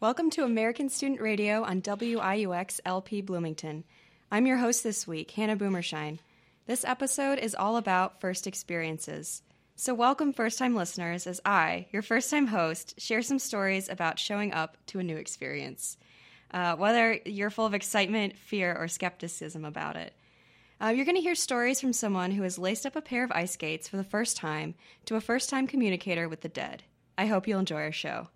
Welcome to American Student Radio on WIUX LP Bloomington. I'm your host this week, Hannah Boomershine. This episode is all about first experiences. So, welcome, first time listeners, as I, your first time host, share some stories about showing up to a new experience. Uh, whether you're full of excitement, fear, or skepticism about it. Uh, you're going to hear stories from someone who has laced up a pair of ice skates for the first time to a first time communicator with the dead. I hope you'll enjoy our show.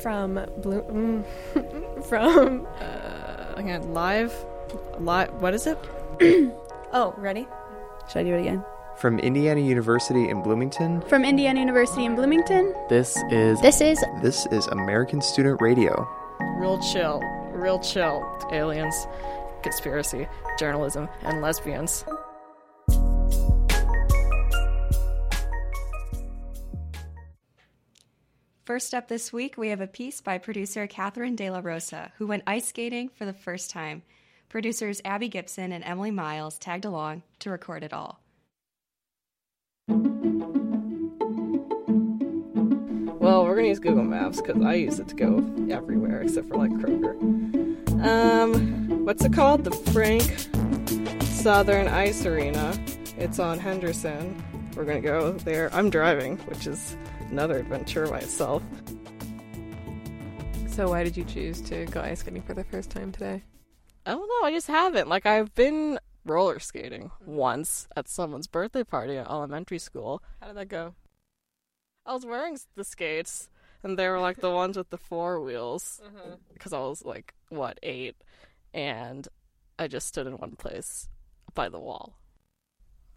From Blue. Mm, from. Uh, Again, live, live. What is it? oh, ready? Should I do it again? From Indiana University in Bloomington, From Indiana University in Bloomington, This is this is this is American Student Radio. Real chill, real chill. Aliens, conspiracy, journalism, and lesbians. First up this week, we have a piece by producer Catherine De La Rosa, who went ice skating for the first time. Producers Abby Gibson and Emily Miles tagged along to record it all. Well, we're gonna use Google Maps because I use it to go everywhere except for like Kroger. Um, what's it called? The Frank Southern Ice Arena. It's on Henderson. We're gonna go there. I'm driving, which is another adventure myself. So, why did you choose to go ice skating for the first time today? I don't know. I just haven't. Like I've been roller skating once at someone's birthday party at elementary school. How did that go? I was wearing the skates, and they were like the ones with the four wheels Uh-huh. because I was like what eight, and I just stood in one place by the wall.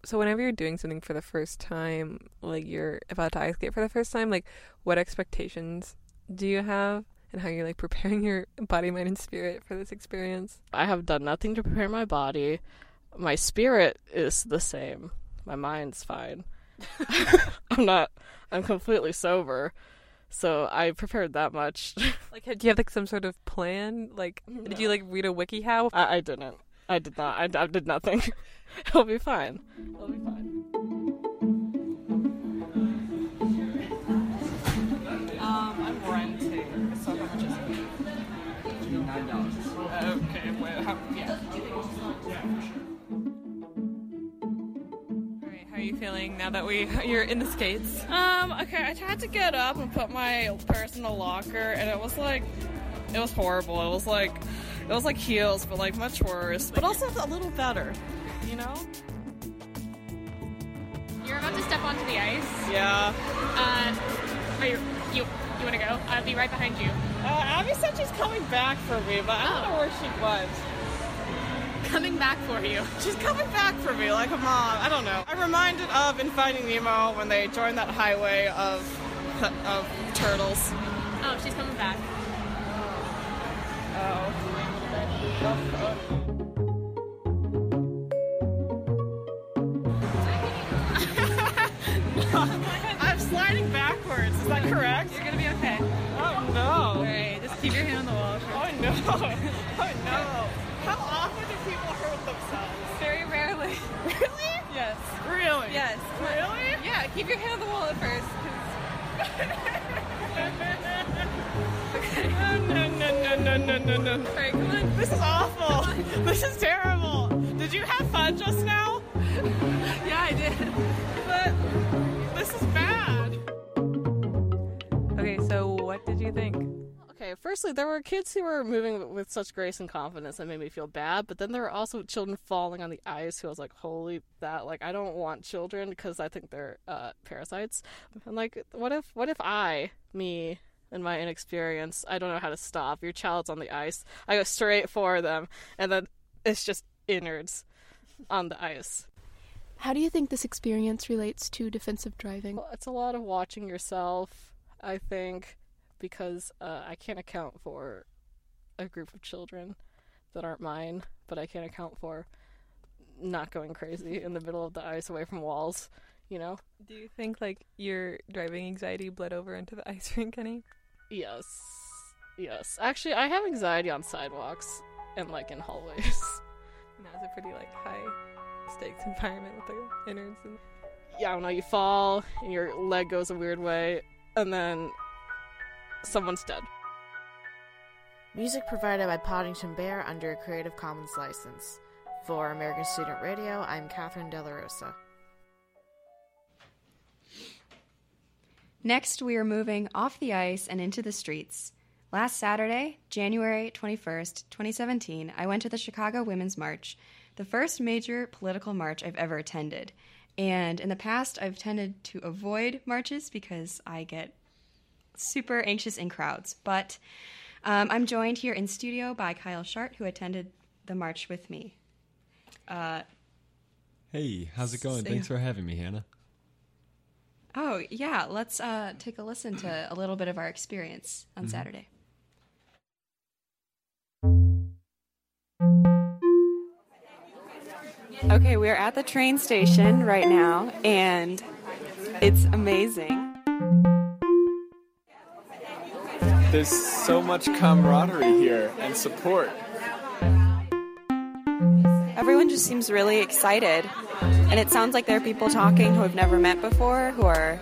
So, whenever you're doing something for the first time, like you're about to ice skate for the first time, like what expectations do you have, and how you're like preparing your body, mind, and spirit for this experience? I have done nothing to prepare my body. My spirit is the same. My mind's fine. I'm not. I'm completely sober, so I prepared that much. Like, do you have like some sort of plan? Like, did you like read a wikiHow? I, I didn't. I did not. I, I did nothing. It'll be fine. It'll be fine. Um, I'm renting. So how much is it? Nine dollars. Okay. Wait. How, yeah. All right, how are you feeling now that we you're in the skates? Um. Okay. I tried to get up and put my personal locker, and it was like, it was horrible. It was like, it was like heels, but like much worse, but also a little better. You know? you're about to step onto the ice. Yeah. Uh, are you you you want to go? I'll be right behind you. Uh, Abby said she's coming back for me, but I don't know where she was Coming back for you. She's coming back for me, like a mom. I don't know. I'm reminded of in Finding Nemo when they joined that highway of of turtles. Oh, she's coming back. I'm sliding backwards. Is that correct? You're gonna be okay. Oh no! All right, just keep your hand on the wall. Oh no! Oh no! How often do people hurt themselves? Very rarely. Really? Yes. Really? Yes. Really? Yeah. Keep your hand on the wall at first. 'cause- No, no, no, no, no, no, no. All right, come on. This is awful. This is terrible. Did you have fun just now? Yeah, I did. But this is bad. Okay, so what did you think? Okay, firstly, there were kids who were moving with such grace and confidence that made me feel bad, but then there were also children falling on the ice who I was like, holy, that, like, I don't want children because I think they're uh, parasites. And, like, what if, what if I, me, in my inexperience, I don't know how to stop. Your child's on the ice. I go straight for them, and then it's just innards on the ice. How do you think this experience relates to defensive driving? Well, it's a lot of watching yourself, I think, because uh, I can't account for a group of children that aren't mine, but I can't account for not going crazy in the middle of the ice away from walls, you know? Do you think like your driving anxiety bled over into the ice rink, Kenny? Yes. Yes. Actually, I have anxiety on sidewalks and, like, in hallways. Now it's a pretty like high stakes environment with the innards and yeah, I don't know, you fall and your leg goes a weird way, and then someone's dead. Music provided by Podington Bear under a Creative Commons license. For American Student Radio, I'm Catherine De La Rosa. Next, we are moving off the ice and into the streets. Last Saturday, January 21st, 2017, I went to the Chicago Women's March, the first major political march I've ever attended. And in the past, I've tended to avoid marches because I get super anxious in crowds. But um, I'm joined here in studio by Kyle Shart, who attended the march with me. Uh, Hey, how's it going? Say- Thanks for having me, Hannah. Oh, yeah, let's uh, take a listen to a little bit of our experience on Saturday. Okay, we're at the train station right now, and it's amazing. There's so much camaraderie here and support. Everyone just seems really excited, and it sounds like there are people talking who have never met before who are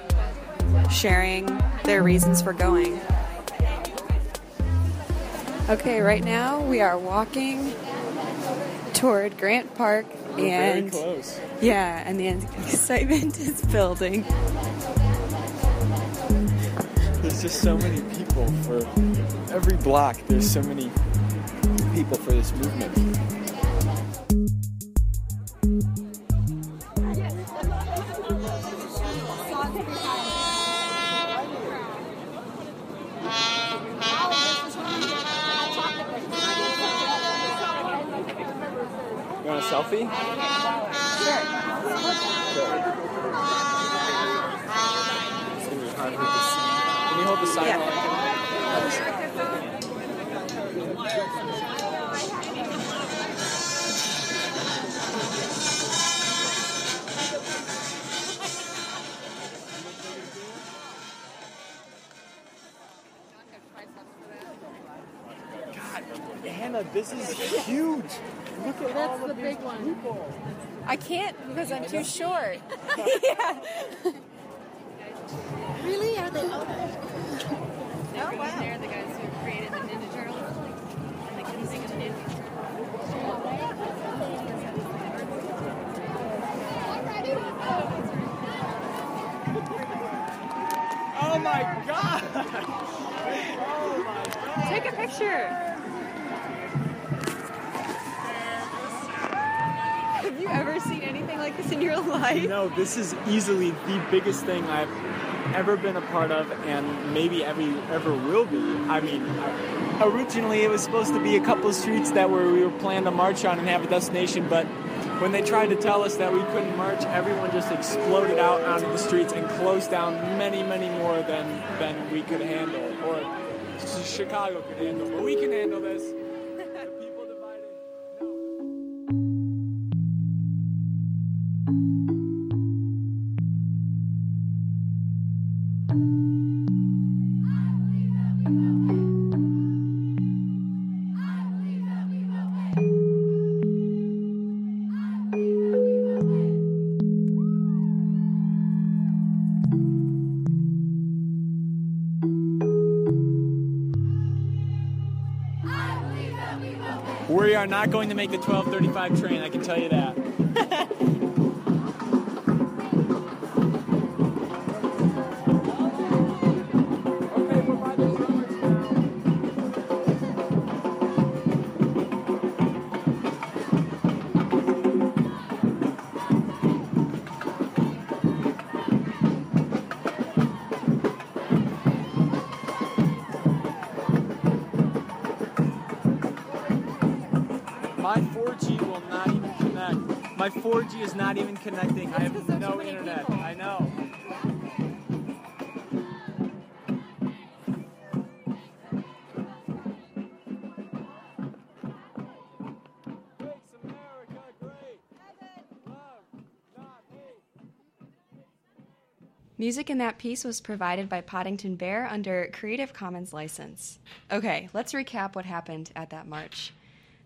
sharing their reasons for going. Okay, right now we are walking toward Grant Park, oh, We're and very close. yeah, and the excitement is building. There's just so many people for every block. There's so many people for this movement. The sign. Can you hold the sign Yeah. Hannah, this is huge. Look at all of these people. I can't because I'm too short. yeah. Really? Are they? Oh wow! They're the guys who created the Ninja Turtles. And they couldn't think of the name. Oh my god! Oh my god! Take a picture. Like this in your life? No, this is easily the biggest thing I've ever been a part of, and maybe ever will be. I mean, originally it was supposed to be a couple streets that were we were planned to march on and have a destination, but when they tried to tell us that we couldn't march, everyone just exploded out onto the streets and closed down many, many more than than we could handle, or Chicago could handle. But we can handle this. Are not going to make the 1235 train, I can tell you that. 4G is not even connecting. I have no internet. I know. Makes America great. Love, not hate. Music in that piece was provided by Podington Bear under Creative Commons license. Okay, let's recap what happened at that march.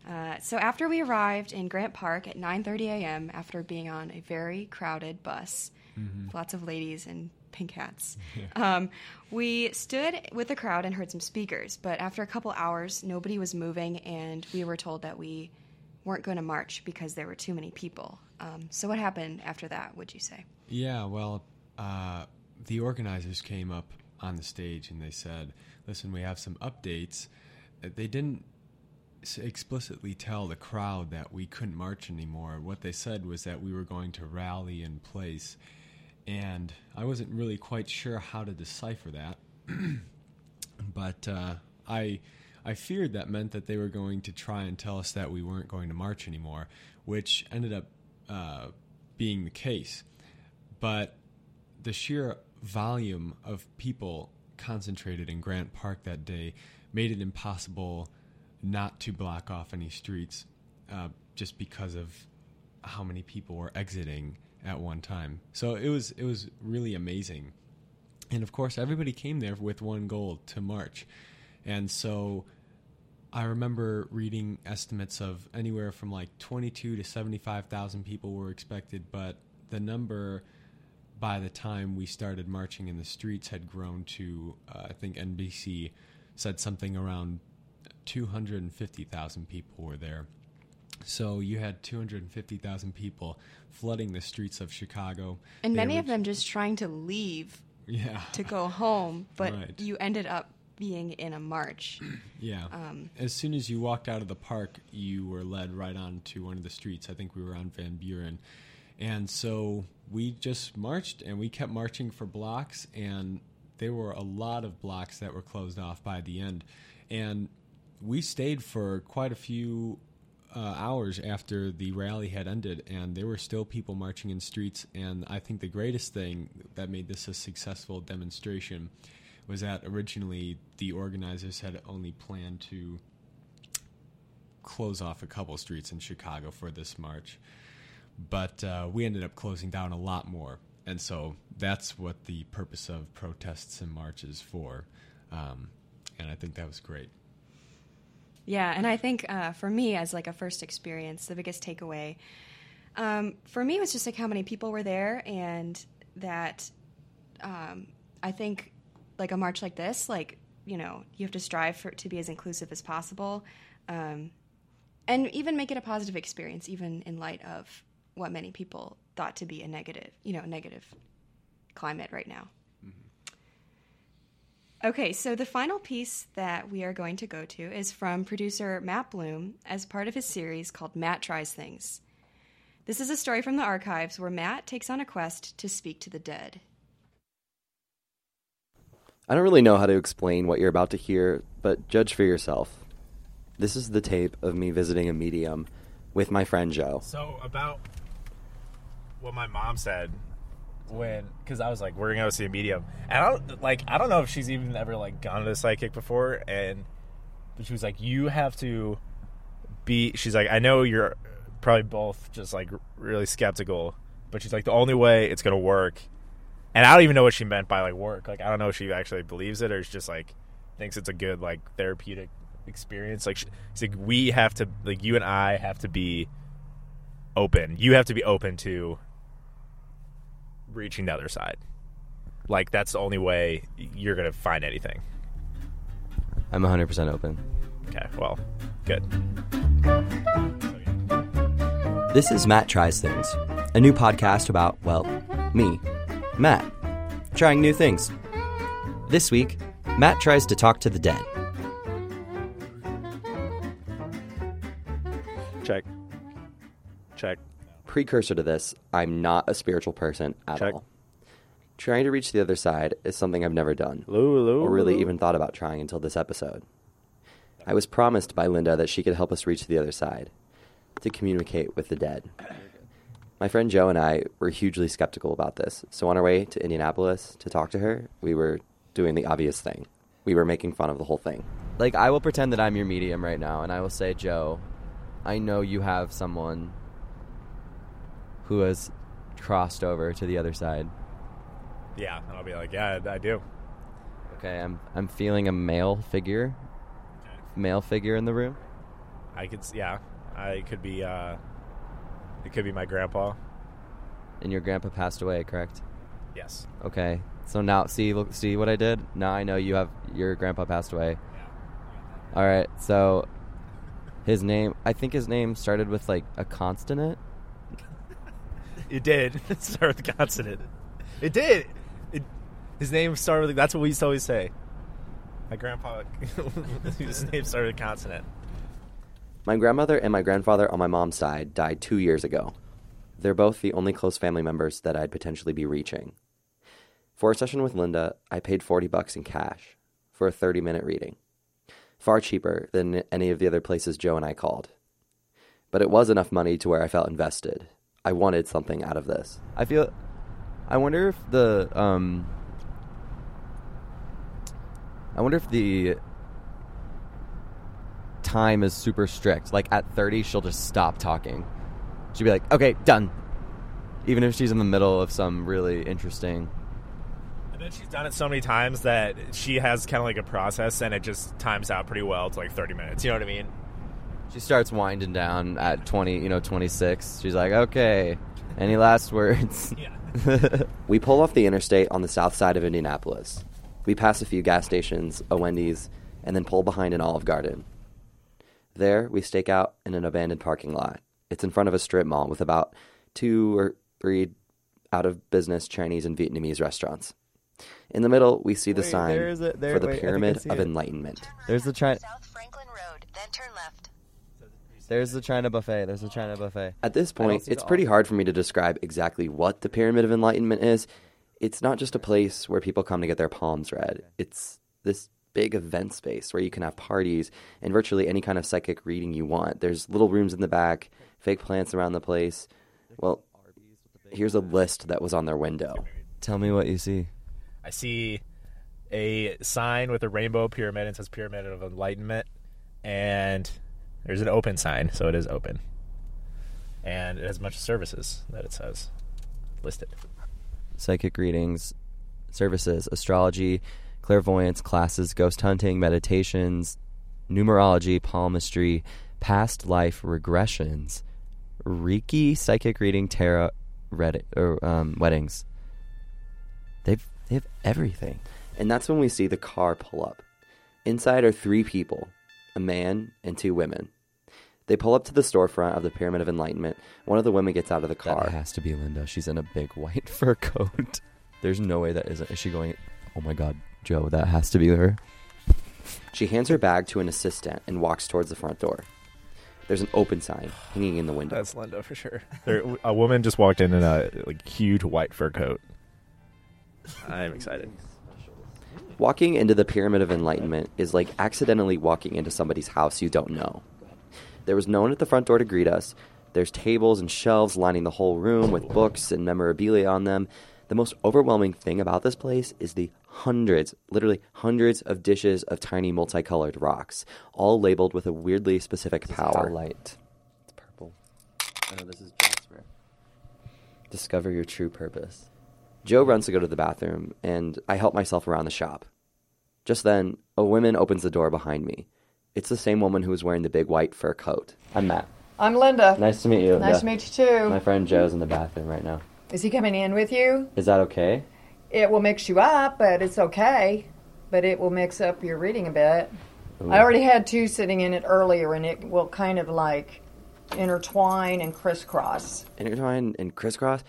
Uh, so after we arrived in Grant Park at 9:30 a.m. after being on a very crowded bus, with lots of ladies and pink hats. Um, we stood with the crowd and heard some speakers, but after a couple hours, nobody was moving, and we were told that we weren't going to march because there were too many people. Um, so, what happened after that, would you say? Yeah, well, uh, the organizers came up on the stage and they said, listen, we have some updates. They didn't explicitly tell the crowd that we couldn't march anymore. What they said was that we were going to rally in place. And I wasn't really quite sure how to decipher that. but uh, I I feared that meant that they were going to try and tell us that we weren't going to march anymore, which ended up uh, being the case. But the sheer volume of people concentrated in Grant Park that day made it impossible not to block off any streets, uh, just because of how many people were exiting at one time. So it was it was really amazing and of course everybody came there with one goal to march and so i remember reading estimates of anywhere from like 22 to 75,000 people were expected but the number by the time we started marching in the streets had grown to uh, i think NBC said something around 250,000 people were there so you had 250,000 people flooding the streets of Chicago And They many were- of them just trying to leave yeah to go home, but Right. you ended up being in a march. Yeah. Um, as soon as you walked out of the park, you were led right onto one of the streets. I think we were on Van Buren. And so we just marched and we kept marching for blocks, and there were a lot of blocks that were closed off by the end. And we stayed for quite a few uh, hours after the rally had ended, and there were still people marching in streets. And I think the greatest thing that made this a successful demonstration was that originally the organizers had only planned to close off a couple streets in Chicago for this march, but uh, we ended up closing down a lot more. And so that's what the purpose of protests and marches for. Um, and I think that was great. Yeah, and I think uh, for me, as like a first experience, the biggest takeaway um, for me was just like how many people were there, and that um, I think like a march like this, like you know, you have to strive for to be as inclusive as possible, um, and even make it a positive experience, even in light of what many people thought to be a negative, you know, negative climate right now. Okay, so the final piece that we are going to go to is from producer Matt Bloom as part of his series called Matt Tries Things. This is a story from the archives where Matt takes on a quest to speak to the dead. I don't really know how to explain what you're about to hear, but judge for yourself. This is the tape of me visiting a medium with my friend Joe. So about what my mom said when, because I was like, we're gonna go see a medium, and I don't like, I don't know if she's even ever like gone to a psychic before, and she was like, you have to be. She's like, I know you're probably both just like really skeptical, but she's like, the only way it's gonna work, and I don't even know what she meant by like work. Like, I don't know if she actually believes it or she's just like thinks it's a good like therapeutic experience. Like, she- she's like, we have to, like, you and I have to be open. You have to be open to reaching the other side. Like that's the only way you're gonna find anything. I'm 100% open. Okay, well, good. This is Matt Tries Things, a new podcast about, well, me, Matt, trying new things. This week, Matt tries to talk to the dead. Check. Check. Precursor to this, I'm not a spiritual person at Check. all. Trying to reach the other side is something I've never done, Hello, hello, or really hello. even thought about trying until this episode. I was promised by Linda that she could help us reach the other side, to communicate with the dead. My friend Joe and I were hugely skeptical about this, so on our way to Indianapolis to talk to her, we were doing the obvious thing. We were making fun of the whole thing. Like, I will pretend that I'm your medium right now, and I will say, Joe, I know you have someone who has crossed over to the other side. Yeah, and I'll be like, yeah, I do. Okay, I'm I'm feeling a male figure, male figure in the room. I could, yeah, I could be. uh It could be my grandpa. And your grandpa passed away, correct? Yes. Okay. So now, see, look, see what I did. Now I know you have your grandpa passed away. Yeah. All right, so his name, I think his name started with like a consonant. It did start with a consonant. It did. It, his name started with. That's what we used to always say. My grandpa, his name started with a consonant. My grandmother and my grandfather on my mom's side died two years ago. They're both the only close family members that I'd potentially be reaching. For a session with Linda, I paid 40 bucks in cash for a 30 minute reading. Far cheaper than any of the other places Joe and I called. But it was enough money to where I felt invested. I wanted something out of this. I feel. I wonder if the. Um, I wonder if the time is super strict. Like at 30, she'll just stop talking. She'll be like, okay, done. Even if she's in the middle of some really interesting. And then she's done it so many times that she has kind of like a process, and it just times out pretty well to like thirty minutes. You know what I mean? She starts winding down at 20, you know, 26. She's like, okay, any last words? Yeah. we pull off the interstate on the south side of Indianapolis. We pass a few gas stations, a Wendy's, and then pull behind an Olive Garden. There, we stake out in an abandoned parking lot. It's in front of a strip mall with about two or three out of business Chinese and Vietnamese restaurants. In the middle, we see the Wait, sign a- there- for the wait, I think I Pyramid of it. Enlightenment. There's the China. South Franklin Road, then turn left. There's the China buffet. There's the China buffet. At this point, it's pretty hard for me to describe exactly what the Pyramid of Enlightenment is. It's not just a place where people come to get their palms read. It's this big event space where you can have parties and virtually any kind of psychic reading you want. There's little rooms in the back, fake plants around the place. Well, here's a list that was on their window. Tell me what you see. I see a sign with a rainbow pyramid and it says Pyramid of Enlightenment, and there's an open sign, so it is open, and it has a bunch of services that it says listed. Psychic readings, services, astrology, clairvoyance classes, ghost hunting, meditations, numerology, palmistry, past life regressions, Reiki, psychic reading, tarot, or, um, weddings. They've they have everything. And that's when we see the car pull up. Inside are three people a man and two women. They pull up to the storefront of the Pyramid of Enlightenment. One of the women gets out of the car. That has to be Linda. She's in a big white fur coat. There's no way that isn't. Is she going? Oh my God, Joe, that has to be her. She hands her bag to an assistant and walks towards the front door. There's an open sign hanging in the window. That's Linda for sure. There, a woman just walked in in a like huge white fur coat. I'm excited. Walking into the Pyramid of Enlightenment is like accidentally walking into somebody's house you don't know. There was no one at the front door to greet us. There's tables and shelves lining the whole room with books and memorabilia on them. The most overwhelming thing about this place is the hundreds, literally hundreds of dishes of tiny multicolored rocks, all labeled with a weirdly specific power. light. It's purple. Oh, no, this is jasper. Discover your true purpose. Joe runs to go to the bathroom, and I help myself around the shop. Just then, a woman opens the door behind me. It's the same woman who was wearing the big white fur coat. I'm Matt. I'm Linda. Nice to meet you. Nice to meet you too. My friend Joe's in the bathroom right now. Is he coming in with you? Is that okay? It will mix you up, but it's okay. But it will mix up your reading a bit. Ooh. I already had two sitting in it earlier, and it will kind of like intertwine and crisscross. Intertwine and crisscross?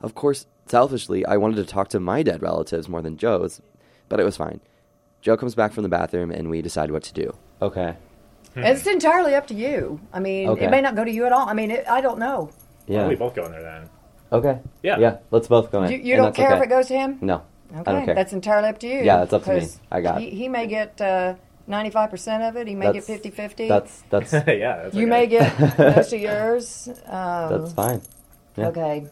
Of course, selfishly, I wanted to talk to my dead relatives more than Joe's, but it was fine. Joe comes back from the bathroom, and we decide what to do. Okay. It's entirely up to you. I mean, Okay. it may not go to you at all. I mean, it, I don't know. Yeah. Well, we both go in there then. Okay. Yeah. Yeah. Let's both go in. You, you And don't that's care okay. if it goes to him? No. Okay, I don't care. that's entirely up to you. Yeah, that's up to me. 'cause I got he, he may get uh, 95% of it. He may That's- get 50 50. That's that's yeah. That's You okay. may get most of yours. Um, that's fine. Yeah. Okay.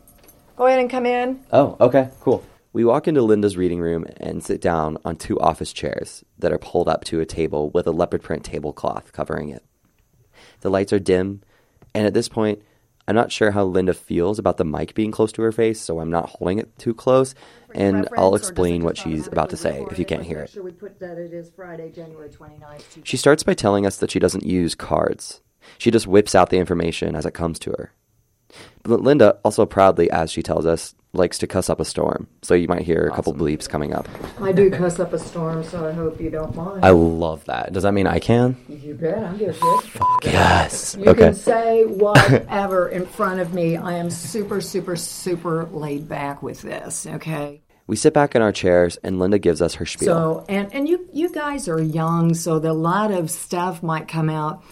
Go ahead and come in. Oh, okay, cool. We walk into Linda's reading room and sit down on two office chairs that are pulled up to a table with a leopard print tablecloth covering it. The lights are dim, and at this point, I'm not sure how Linda feels about the mic being close to her face, so I'm not holding it too close, and I'll explain what she's about to say if you can't hear it. We put that it is Friday, January 29th? She starts by telling us that she doesn't use cards. She just whips out the information as it comes to her. But Linda also proudly, as she tells us, likes to cuss up a storm, so you might hear a couple bleeps coming up. I do cuss up a storm, so I hope you don't mind. I love that. Does that mean I can? You bet. I give a shit. Yes. You okay. can say whatever in front of me. I am super, super, super laid back with this. Okay. We sit back in our chairs, and Linda gives us her spiel. So, and and you you guys are young, so the, a lot of stuff might come out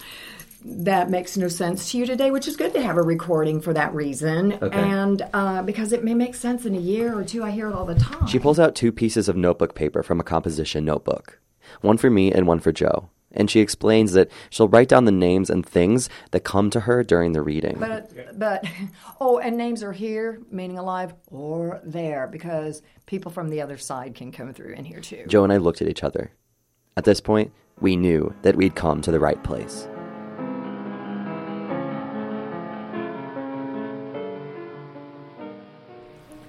that makes no sense to you today, which is good to have a recording for that reason, Okay. and uh, because it may make sense in a year or two. I hear it all the time. She pulls out two pieces of notebook paper from a composition notebook, one for me and one for Joe. And she explains that she'll write down the names and things that come to her during the reading. But but oh, and names are here, meaning alive, or there, because people from the other side can come through in here too. Joe and I looked at each other. At this point, we knew that we'd come to the right place.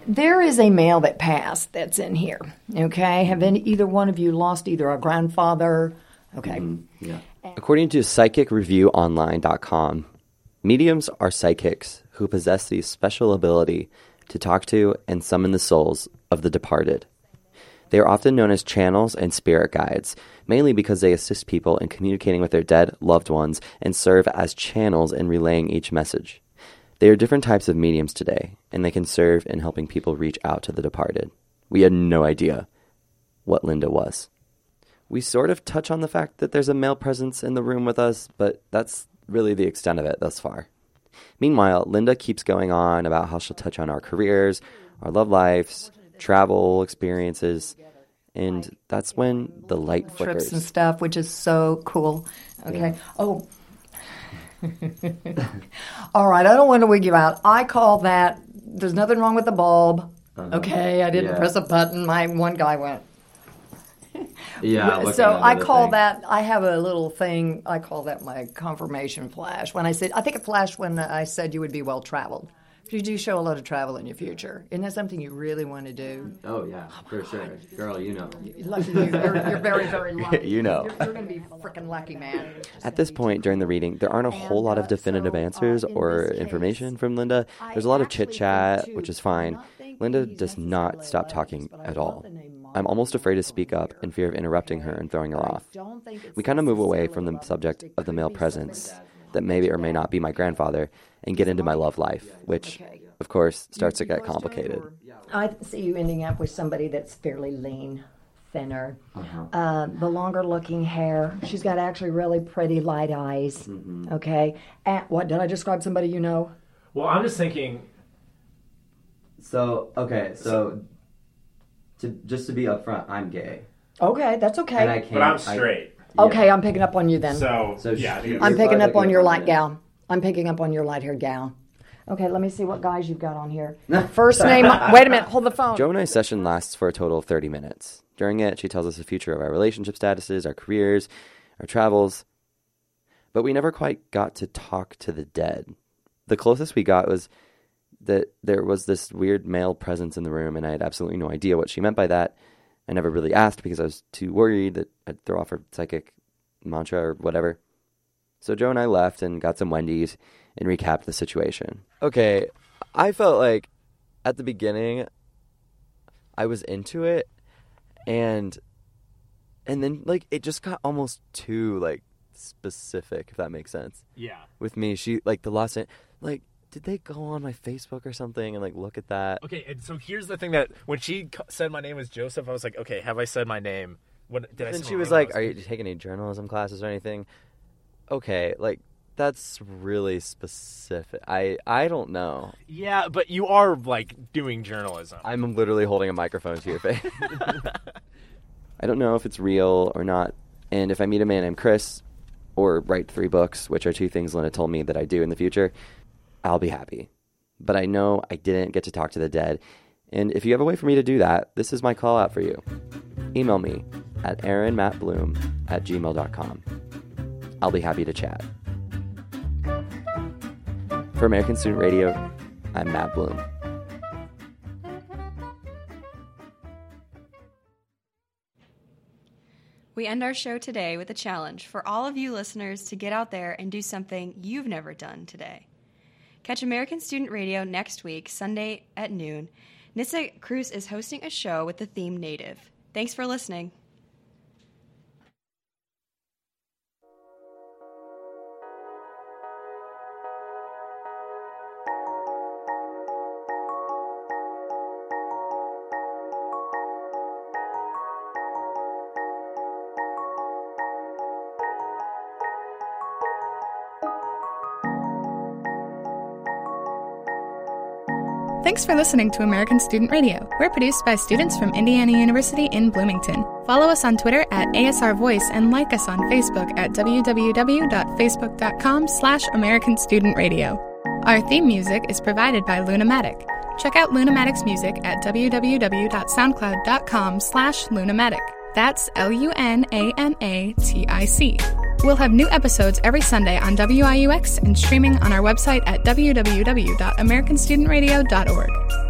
There is a male that passed that's in here. Okay, have any, either one of you lost either a grandfather? Okay, mm-hmm. Yeah. According to psychicreviewonline.com, mediums are psychics who possess the special ability to talk to and summon the souls of the departed. They are often known as channels and spirit guides, mainly because they assist people in communicating with their dead loved ones and serve as channels in relaying each message. There are different types of mediums today, and they can serve in helping people reach out to the departed. We had no idea what Linda was. We sort of touch on the fact that there's a male presence in the room with us, but that's really the extent of it thus far. Meanwhile, Linda keeps going on about how she'll touch on our careers, our love lives, travel experiences, and that's when the light flickers. trips and stuff, which is so cool. Okay. Yeah. Oh. All right, I don't want to wig you out. I call that. There's nothing wrong with the bulb. Uh-huh. Okay, I didn't Yeah. press a button. My one guy went. Yeah, so I call thing. that. I have a little thing. I call that my confirmation flash. When I said, I think it flashed when I said you would be well traveled. You do show a lot of travel in your future. Isn't that something you really want to do? Oh yeah, oh, for sure, girl. You know. Lucky you. You're, you're very, very lucky. You know. You're, you're going to be freaking lucky, man. At this point during the reading, there aren't a whole lot of definitive uh, answers or information from Linda. There's a lot of chit chat, which is fine. Linda does not stop talking at all. I'm almost afraid to speak up in fear of interrupting her and throwing her off. We kind of move away from the subject of the male presence that may or may not be my grandfather and get into my love life, which, of course, starts to get complicated. I see you ending up with somebody that's fairly lean, thinner, uh, the longer looking hair. She's got actually really pretty light eyes. Okay. And what did I describe somebody you know? Well, I'm just thinking. So okay, so to just to be upfront, I'm gay. Okay, that's okay. And I can't- But I'm I- straight. Okay, I'm picking up on you then. So, So yeah, I think I'm it's- picking up on your light gal. I'm picking up on your light haired gal. Okay, let me see what guys you've got on here. First name. wait a minute. Hold the phone. Joe and I's session lasts for a total of 30 minutes. During it, she tells us the future of our relationship statuses, our careers, our travels. But we never quite got to talk to the dead. The closest we got was that there was this weird male presence in the room, and I had absolutely no idea what she meant by that. I never really asked because I was too worried that I'd throw off her psychic mantra or whatever. So Joe and I left and got some Wendy's and recapped the situation. Okay, I felt like at the beginning I was into it and and then like it just got almost too like specific if that makes sense. Yeah. With me, she like the last like did they go on my Facebook or something and like look at that? Okay, and so here's the thing that when she said my name was Joseph, I was like, okay, have I said my name? What did I? And she was like, "Are you taking any journalism classes or anything?" Okay, like that's really specific. I I don't know. Yeah, but you are like doing journalism. I'm literally holding a microphone to your face. I don't know if it's real or not. And if I meet a man named Chris or write three books, which are two things Linda told me that I do in the future, I'll be happy. But I know I didn't get to talk to the dead. And if you have a way for me to do that, this is my call out for you. Email me at aaronmattbloom at gmail.com. I'll be happy to chat. For American Student Radio, I'm Matt Bloom. We end our show today with a challenge for all of you listeners to get out there and do something you've never done today. Catch American Student Radio next week, Sunday at noon, Nissa Cruz is hosting a show with the theme Native. Thanks for listening. Thanks for listening to American Student Radio. We're produced by students from Indiana University in Bloomington. Follow us on Twitter at ASR Voice and like us on Facebook at www.facebook.com slash American Student Radio. Our theme music is provided by Lunamatic. Check out Lunamatic's music at www.soundcloud.com slash Lunamatic. That's L-U-N-A-M-A-T-I-C. We'll have new episodes every Sunday on WIUX and streaming on our website at www.americanstudentradio.org.